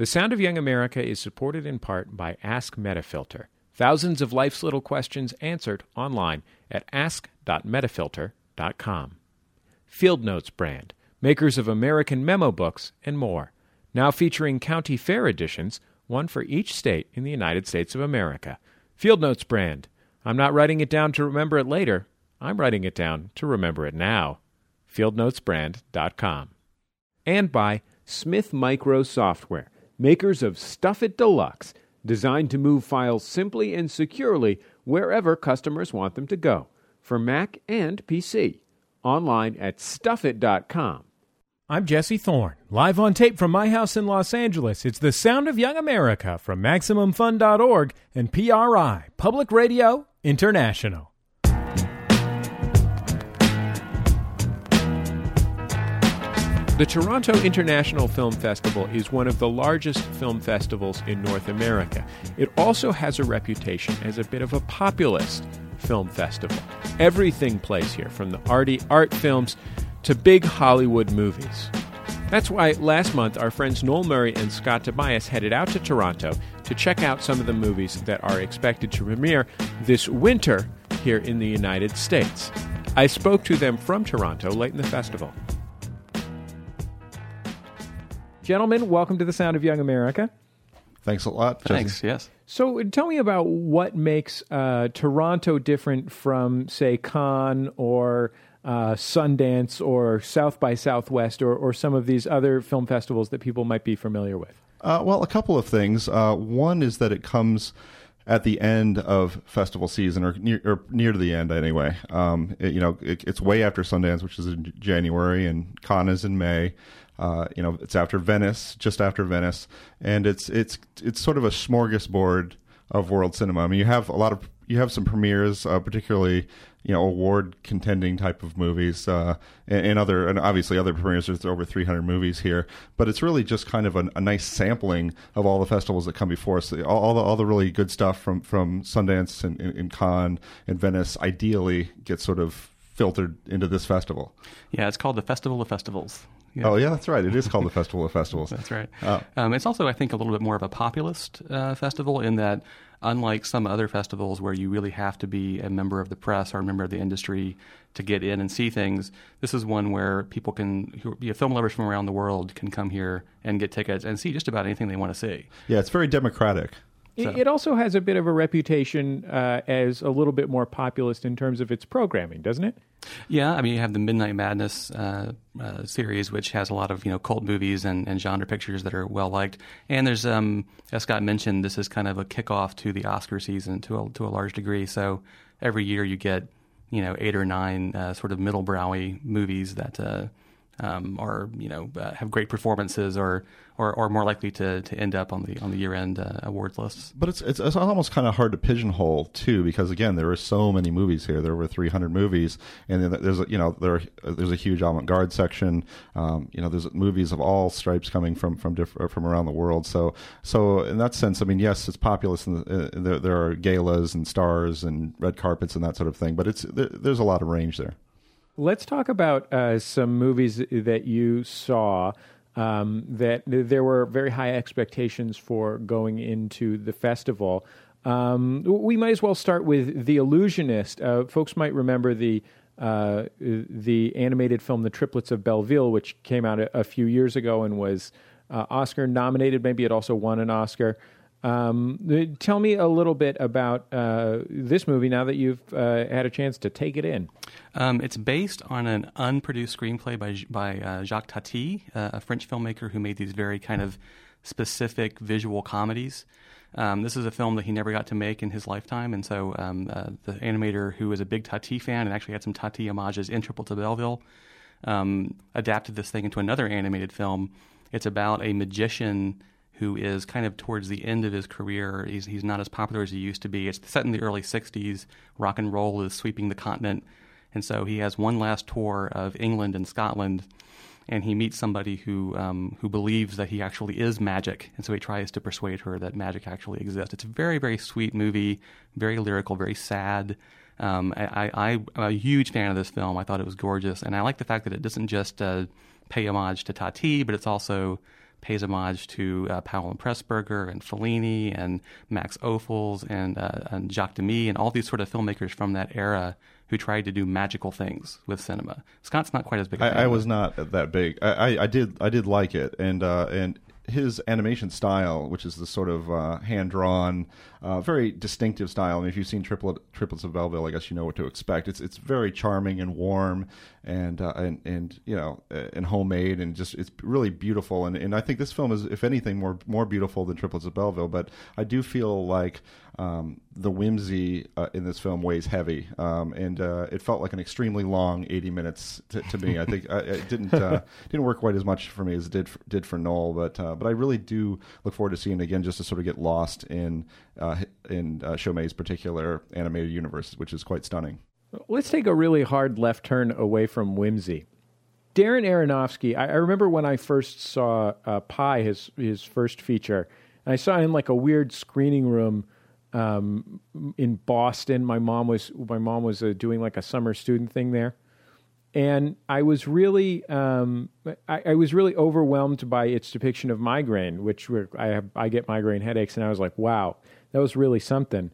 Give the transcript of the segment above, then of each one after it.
The Sound of Young America is supported in part by Ask Metafilter. Thousands of life's little questions answered online at ask.metafilter.com. Field Notes brand, makers of American memo books and more. Now featuring county fair editions, one for each state in the United States of America. Field Notes brand. I'm not writing it down to remember it later. I'm writing it down to remember it now. FieldNotesBrand.com. And by Smith Micro Software, makers of StuffIt Deluxe, designed to move files simply and securely wherever customers want them to go, for Mac and PC. Online at stuffit.com. I'm Jesse Thorne, live on tape from my house in Los Angeles. It's the sound of young America from MaximumFun.org and PRI, Public Radio International. The Toronto International Film Festival is one of the largest film festivals in North America. It also has a reputation as a bit of a populist film festival. Everything plays here, from the arty art films to big Hollywood movies. That's why last month our friends Noel Murray and Scott Tobias headed out to Toronto to check out some of the movies that are expected to premiere this winter here in the United States. I spoke to them from Toronto late in the festival. Gentlemen, welcome to the Sound of Young America. Thanks a lot. Jesse. Thanks. Yes. So, tell me about what makes uh, Toronto different from, say, Cannes or uh, Sundance or South by Southwest or, or some of these other film festivals that people might be familiar with. Uh, well, a couple of things. Uh, one is that it comes at the end of festival season, or near, or near to the end anyway. Um, it, you know, it, it's way after Sundance, which is in January, and Cannes is in May. Uh, you know, it's after Venice, just after Venice, and it's it's it's sort of a smorgasbord of world cinema. I mean, you have a lot of you have some premieres, uh, particularly you know award contending type of movies, uh, and, and, other and obviously other premieres. There's over 300 movies here, but it's really just kind of a, nice sampling of all the festivals that come before us. All, all, the all the really good stuff from from Sundance and, and, and Cannes and Venice ideally gets sort of filtered into this festival. Yeah, it's called the Festival of Festivals. Yeah. Oh yeah, that's right. It is called the Festival of Festivals. that's right. Oh. Um, it's also, I think, a little bit more of a populist uh, festival in that, unlike some other festivals where you really have to be a member of the press or a member of the industry to get in and see things, this is one where people can, who be film lovers from around the world, can come here and get tickets and see just about anything they want to see. Yeah, it's very democratic. So. It also has a bit of a reputation uh, as a little bit more populist in terms of its programming, doesn't it? Yeah, I mean, you have the Midnight Madness uh, uh, series, which has a lot of you know cult movies and, and genre pictures that are well liked. And there's, um, as Scott mentioned, this is kind of a kickoff to the Oscar season to a, to a large degree. So every year you get you know eight or nine uh, sort of middle browy movies that uh, um, are you know uh, have great performances or, or or more likely to, to end up on the on the year end uh, awards lists. But it's, it's, it's almost kind of hard to pigeonhole too because again there are so many movies here. There were 300 movies, and there's a, you know there there's a huge avant garde section. Um, you know there's movies of all stripes coming from from diff- from around the world. So so in that sense, I mean yes, it's populous and the, uh, there, there are galas and stars and red carpets and that sort of thing. But it's there, there's a lot of range there. Let's talk about uh, some movies that you saw um, that there were very high expectations for going into the festival. Um, we might as well start with The Illusionist. Uh, folks might remember the uh, the animated film The Triplets of Belleville, which came out a, a few years ago and was uh, Oscar nominated. Maybe it also won an Oscar. Um, tell me a little bit about uh, this movie now that you've uh, had a chance to take it in. Um, it's based on an unproduced screenplay by by uh, Jacques Tati, uh, a French filmmaker who made these very kind of specific visual comedies. Um, this is a film that he never got to make in his lifetime, and so um, uh, the animator, who is a big Tati fan and actually had some Tati homages in Triplets of Belleville, um, adapted this thing into another animated film. It's about a magician who is kind of towards the end of his career. He's, he's not as popular as he used to be. It's set in the early 60s. Rock and roll is sweeping the continent. And so he has one last tour of England and Scotland, and he meets somebody who, um, who believes that he actually is magic. And so he tries to persuade her that magic actually exists. It's a very, very sweet movie, very lyrical, very sad. Um, I, I, am a huge fan of this film. I thought it was gorgeous. And I like the fact that it doesn't just uh, pay homage to Tati, but it's also pays homage to uh, Powell and Pressburger and Fellini and Max Ophüls and, uh, and Jacques Demy and all these sort of filmmakers from that era who tried to do magical things with cinema. Scott's not quite as big. I, I was not that big. I, I, I, did I did like it, and uh, and his animation style, which is the sort of uh, hand drawn, uh, very distinctive style. I mean, if you've seen Triplet, Triplets of Belleville, I guess you know what to expect. It's it's very charming and warm, and uh, and and you know, uh, and homemade, and just it's really beautiful. And, and I think this film is, if anything, more more beautiful than Triplets of Belleville. But I do feel like um, the whimsy uh, in this film weighs heavy, um, and uh, it felt like an extremely long eighty minutes to, to me. I think it didn't didn't work quite as much for me as it did for, did for Noel, but but I really do look forward to seeing it again, just to sort of get lost in uh, in uh, particular animated universe, which is quite stunning. Let's take a really hard left turn away from whimsy. Darren Aronofsky, I, I remember when I first saw uh, Pi, his his first feature, and I saw it in like a weird screening room um, in Boston. My mom was my mom was uh, doing like a summer student thing there, and I was really um, I, I, was really overwhelmed by its depiction of migraine, which I have I get migraine headaches, and I was like, wow, that was really something.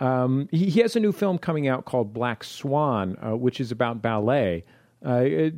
Um, he, he, has a new film coming out called Black Swan, uh, which is about ballet. Uh, it,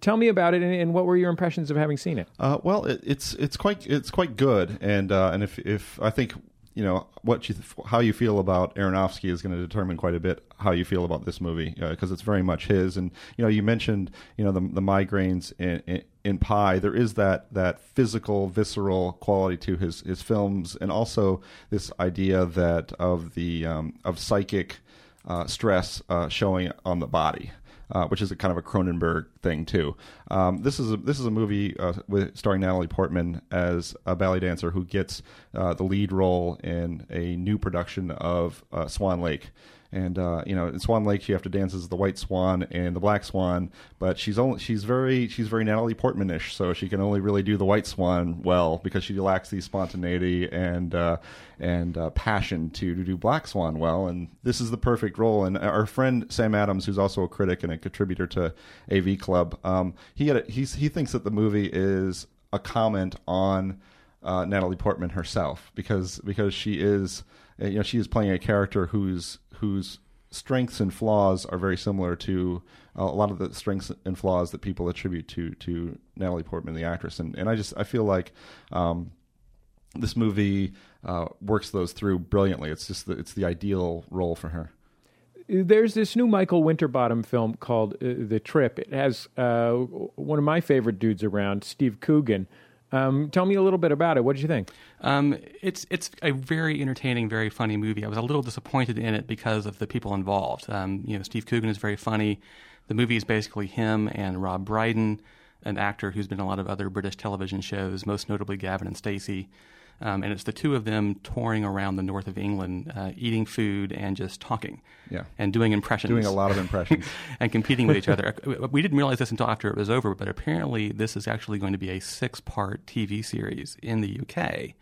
tell me about it, and, and, what were your impressions of having seen it? Uh, well, it, it's it's quite it's quite good, and uh, and if if I think you know what you how you feel about Aronofsky is going to determine quite a bit how you feel about this movie because uh, it's very much his. And you know, you mentioned you know the, the migraines in, in, in Pi. There is that that physical, visceral quality to his his films, and also this idea that of the um, of psychic uh, stress uh, showing on the body uh, which is a kind of a Cronenberg thing too. Um, this is a, this is a movie uh, with starring Natalie Portman as a ballet dancer who gets uh, the lead role in a new production of uh, Swan Lake and uh, you know in Swan Lake she have to dance as the White Swan and the Black Swan, but she's only she's very she's very Natalie Portmanish, so she can only really do the White Swan well because she lacks the spontaneity and uh, and uh, passion to, to do Black Swan well, and this is the perfect role. And our friend Sam Adams, who's also a critic and a contributor to AV Club, um, he had a, he thinks that the movie is a comment on uh, Natalie Portman herself because because she is you know she is playing a character who's whose strengths and flaws are very similar to uh, a lot of the strengths and flaws that people attribute to to Natalie Portman, the actress. And and I just I feel like um, this movie uh, works those through brilliantly. It's just the, it's the ideal role for her. There's this new Michael Winterbottom film called uh, The Trip. It has uh, one of my favorite dudes around, Steve Coogan. Um, tell me a little bit about it. What did you think? Um, it's it's a very entertaining, very funny movie. I was a little disappointed in it because of the people involved. Um, you know, Steve Coogan is very funny. The movie is basically him and Rob Brydon, an actor who's been in a lot of other British television shows, most notably Gavin and Stacey. Um, and it's the two of them touring around the north of England, uh, eating food and just talking, yeah, and doing impressions, doing a lot of impressions, and competing with each other. We didn't realize this until after it was over, but apparently this is actually going to be a six-part TV series in the UK,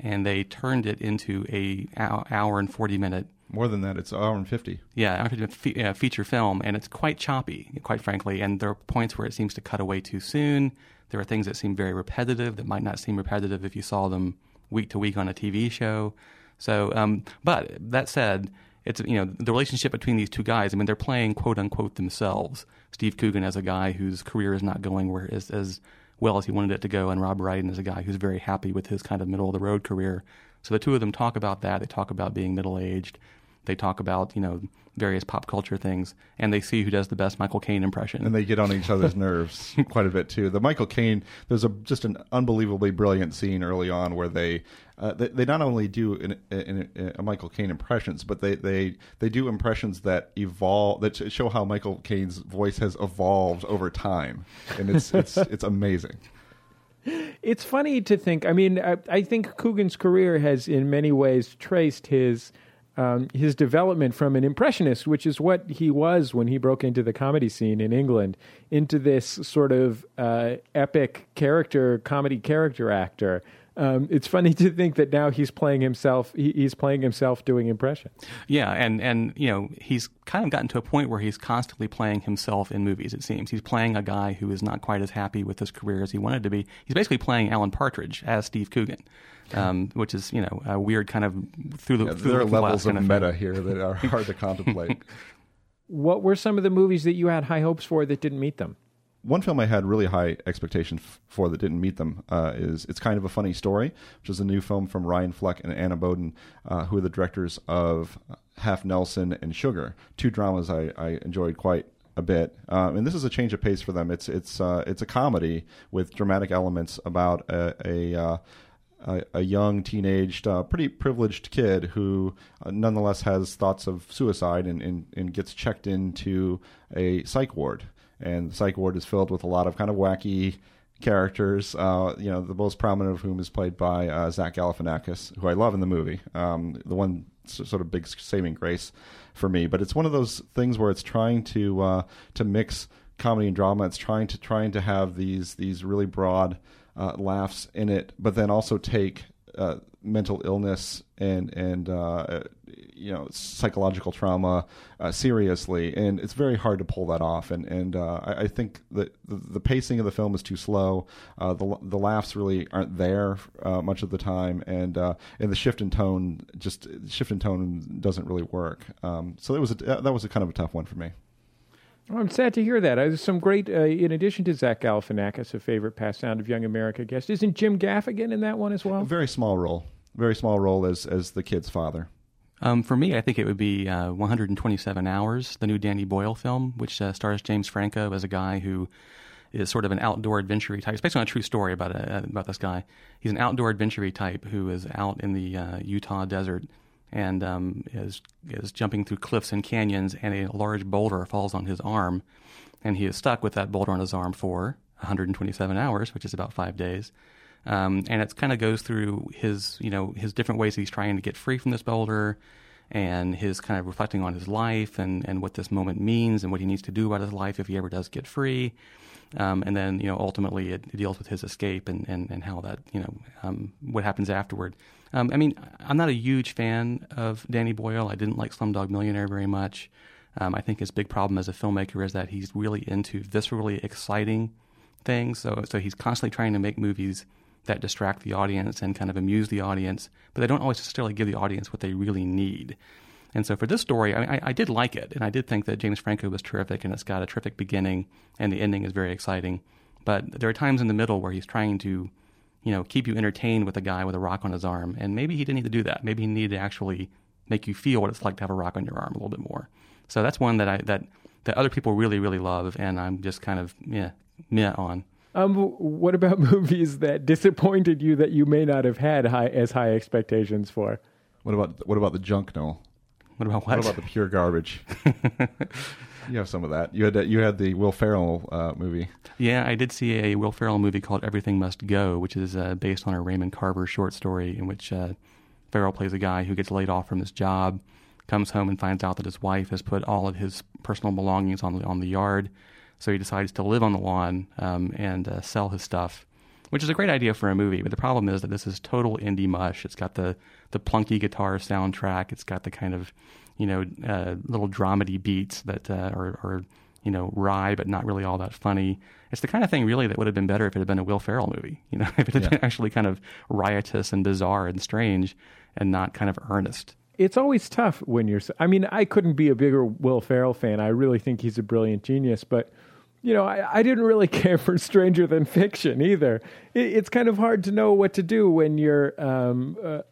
and they turned it into a hour and forty-minute. More than that, it's an hour and fifty. Yeah, fe- feature film, and it's quite choppy, quite frankly. And there are points where it seems to cut away too soon. There are things that seem very repetitive that might not seem repetitive if you saw them week to week on a TV show. So, um, but that said, it's you know the relationship between these two guys. I mean, they're playing quote unquote themselves. Steve Coogan as a guy whose career is not going where as, as well as he wanted it to go, and Rob Brydon as a guy who's very happy with his kind of middle of the road career. So the two of them talk about that. They talk about being middle aged. They talk about you know various pop culture things, and they see who does the best Michael Caine impression. And they get on each other's nerves quite a bit too. The Michael Caine, there's a just an unbelievably brilliant scene early on where they uh, they, they, not only do in, in, in, a Michael Caine impressions, but they, they they do impressions that evolve that show how Michael Caine's voice has evolved over time, and it's it's it's amazing. It's funny to think. I mean, I, I think Coogan's career has, in many ways, traced his um, his development from an impressionist, which is what he was when he broke into the comedy scene in England, into this sort of uh, epic character, comedy character actor. Um, it's funny to think that now he's playing himself. He, he's playing himself doing impressions. Yeah, and and you know he's kind of gotten to a point where he's constantly playing himself in movies. It seems he's playing a guy who is not quite as happy with his career as he wanted to be. He's basically playing Alan Partridge as Steve Coogan. Um, which is, you know, a weird kind of through the. Yeah, through there the are levels of kind meta thing. here that are hard to contemplate. What were some of the movies that you had high hopes for that didn't meet them? One film I had really high expectations for that didn't meet them uh, is It's Kind of a Funny Story, which is a new film from Ryan Fleck and Anna Boden, uh, who are the directors of Half Nelson and Sugar, two dramas I, I enjoyed quite a bit. Um, and this is a change of pace for them. It's it's uh, it's a comedy with dramatic elements about a, a uh, a, young, teenaged, uh, pretty privileged kid who uh, nonetheless has thoughts of suicide and, and, and gets checked into a psych ward. And the psych ward is filled with a lot of kind of wacky characters. Uh, you know, the most prominent of whom is played by uh, Zach Galifianakis, who I love in the movie. Um, the one sort of big saving grace for me. But it's one of those things where it's trying to uh, to mix comedy and drama. It's trying to trying to have these these really broad uh, laughs in it, but then also take uh, mental illness and and uh, you know psychological trauma uh, seriously, and it's very hard to pull that off. And and uh, I, I think that the, the pacing of the film is too slow. Uh, the the laughs really aren't there uh, much of the time, and uh, and the shift in tone just shift in tone doesn't really work. Um, so that was a, that was a kind of a tough one for me. Well, I'm sad to hear that. Uh, There's some great, uh, in addition to Zach Galifianakis, a favorite past Sound of Young America guest. Isn't Jim Gaffigan in that one as well? A well? very small role, very small role as as the kid's father. Um, for me, I think it would be uh, 127 Hours, the new Danny Boyle film, which uh, stars James Franco as a guy who is sort of an outdoor adventure type. It's based on a true story about a, about this guy. He's an outdoor adventure type who is out in the uh, Utah desert and um, is is jumping through cliffs and canyons, and a large boulder falls on his arm, and he is stuck with that boulder on his arm for 127 hours, which is about five days. Um, and it kind of goes through his, you know, his different ways he's trying to get free from this boulder, and his kind of reflecting on his life and, and what this moment means and what he needs to do about his life if he ever does get free. Um, and then, you know, ultimately it, it deals with his escape and, and, and how that, you know, um, what happens afterward. Um, I mean, I'm not a huge fan of Danny Boyle. I didn't like Slumdog Millionaire very much. Um, I think his big problem as a filmmaker is that he's really into viscerally exciting things. So, so he's constantly trying to make movies that distract the audience and kind of amuse the audience, but they don't always necessarily give the audience what they really need. And so for this story, I, I, I did like it, and I did think that James Franco was terrific, and it's got a terrific beginning, and the ending is very exciting. But there are times in the middle where he's trying to, you know, keep you entertained with a guy with a rock on his arm, and maybe he didn't need to do that. Maybe he needed to actually make you feel what it's like to have a rock on your arm a little bit more. So that's one that I that that other people really really love, and I'm just kind of yeah meh on. Um, what about movies that disappointed you that you may not have had high, as high expectations for? What about what about the junk, Noel? What about what? What about the pure garbage? you have some of that. You had that, you had the Will Ferrell uh, movie. Yeah, I did see a Will Ferrell movie called Everything Must Go, which is uh, based on a Raymond Carver short story in which uh, Ferrell plays a guy who gets laid off from his job, comes home and finds out that his wife has put all of his personal belongings on the on the yard, so he decides to live on the lawn um, and uh, sell his stuff, which is a great idea for a movie. But the problem is that this is total indie mush. It's got the the plunky guitar soundtrack. It's got the kind of you know uh, little dramedy beats that uh, are, are you know, wry but not really all that funny. It's the kind of thing really that would have been better if it had been a Will Ferrell movie. You know, if it had Yeah. been actually kind of riotous and bizarre and strange, and not kind of earnest. It's always tough when you're. I mean, I couldn't be a bigger Will Ferrell fan. I really think he's a brilliant genius, but you know, I, I didn't really care for Stranger Than Fiction either. It, it's kind of hard to know what to do when your um, uh,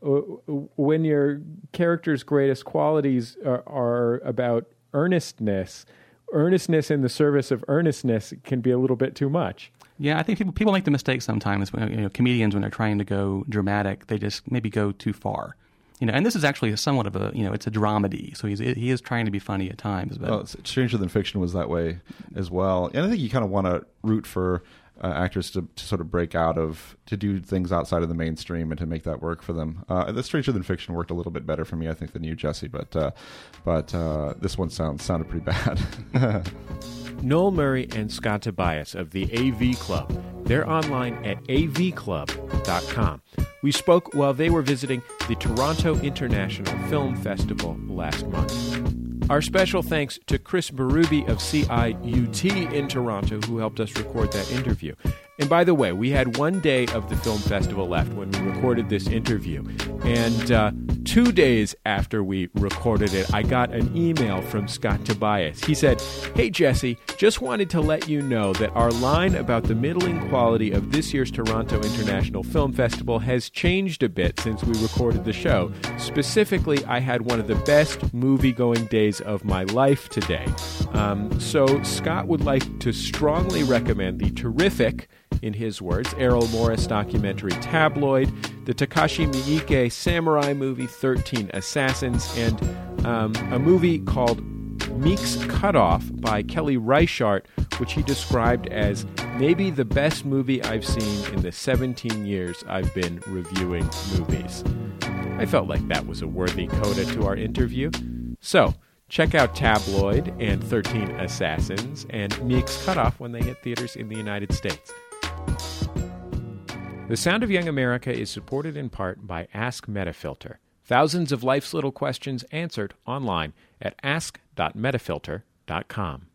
when your character's greatest qualities are, are about earnestness. Earnestness in the service of earnestness can be a little bit too much. Yeah, I think people people make the mistake sometimes. When, you know, comedians when they're trying to go dramatic, they just maybe go too far. You know, and this is actually somewhat of a you know it's a dramedy, so he's he is trying to be funny at times. But Well, Stranger Than Fiction was that way as well. And I think you kind of want to root for uh, actors to, to sort of break out of to do things outside of the mainstream and to make that work for them. Uh, the Stranger Than Fiction worked a little bit better for me, I think, than you, Jesse. But uh, but uh, this one sounds sounded pretty bad. Noel Murray and Scott Tobias of the AV Club. They're online at avclub.com. We spoke while they were visiting the Toronto International Film Festival last month. Our special thanks to Chris Berube of CIUT in Toronto, who helped us record that interview. And by the way, we had one day of the film festival left when we recorded this interview. And uh, two days after we recorded it, I got an email from Scott Tobias. He said, Hey, Jesse, just wanted to let you know that our line about the middling quality of this year's Toronto International Film Festival has changed a bit since we recorded the show. Specifically, I had one of the best movie going days of my life today. Um, so, Scott would like to strongly recommend the terrific in his words, Errol Morris documentary Tabloid, the Takashi Miike samurai movie 13 Assassins, and um, a movie called Meek's Cutoff by Kelly Reichardt, which he described as maybe the best movie I've seen in the 17 years I've been reviewing movies. I felt like that was a worthy coda to our interview. So, check out Tabloid and 13 Assassins and Meek's Cutoff when they hit theaters in the United States. The Sound of Young America is supported in part by Ask Metafilter. Thousands of life's little questions answered online at ask.metafilter.com.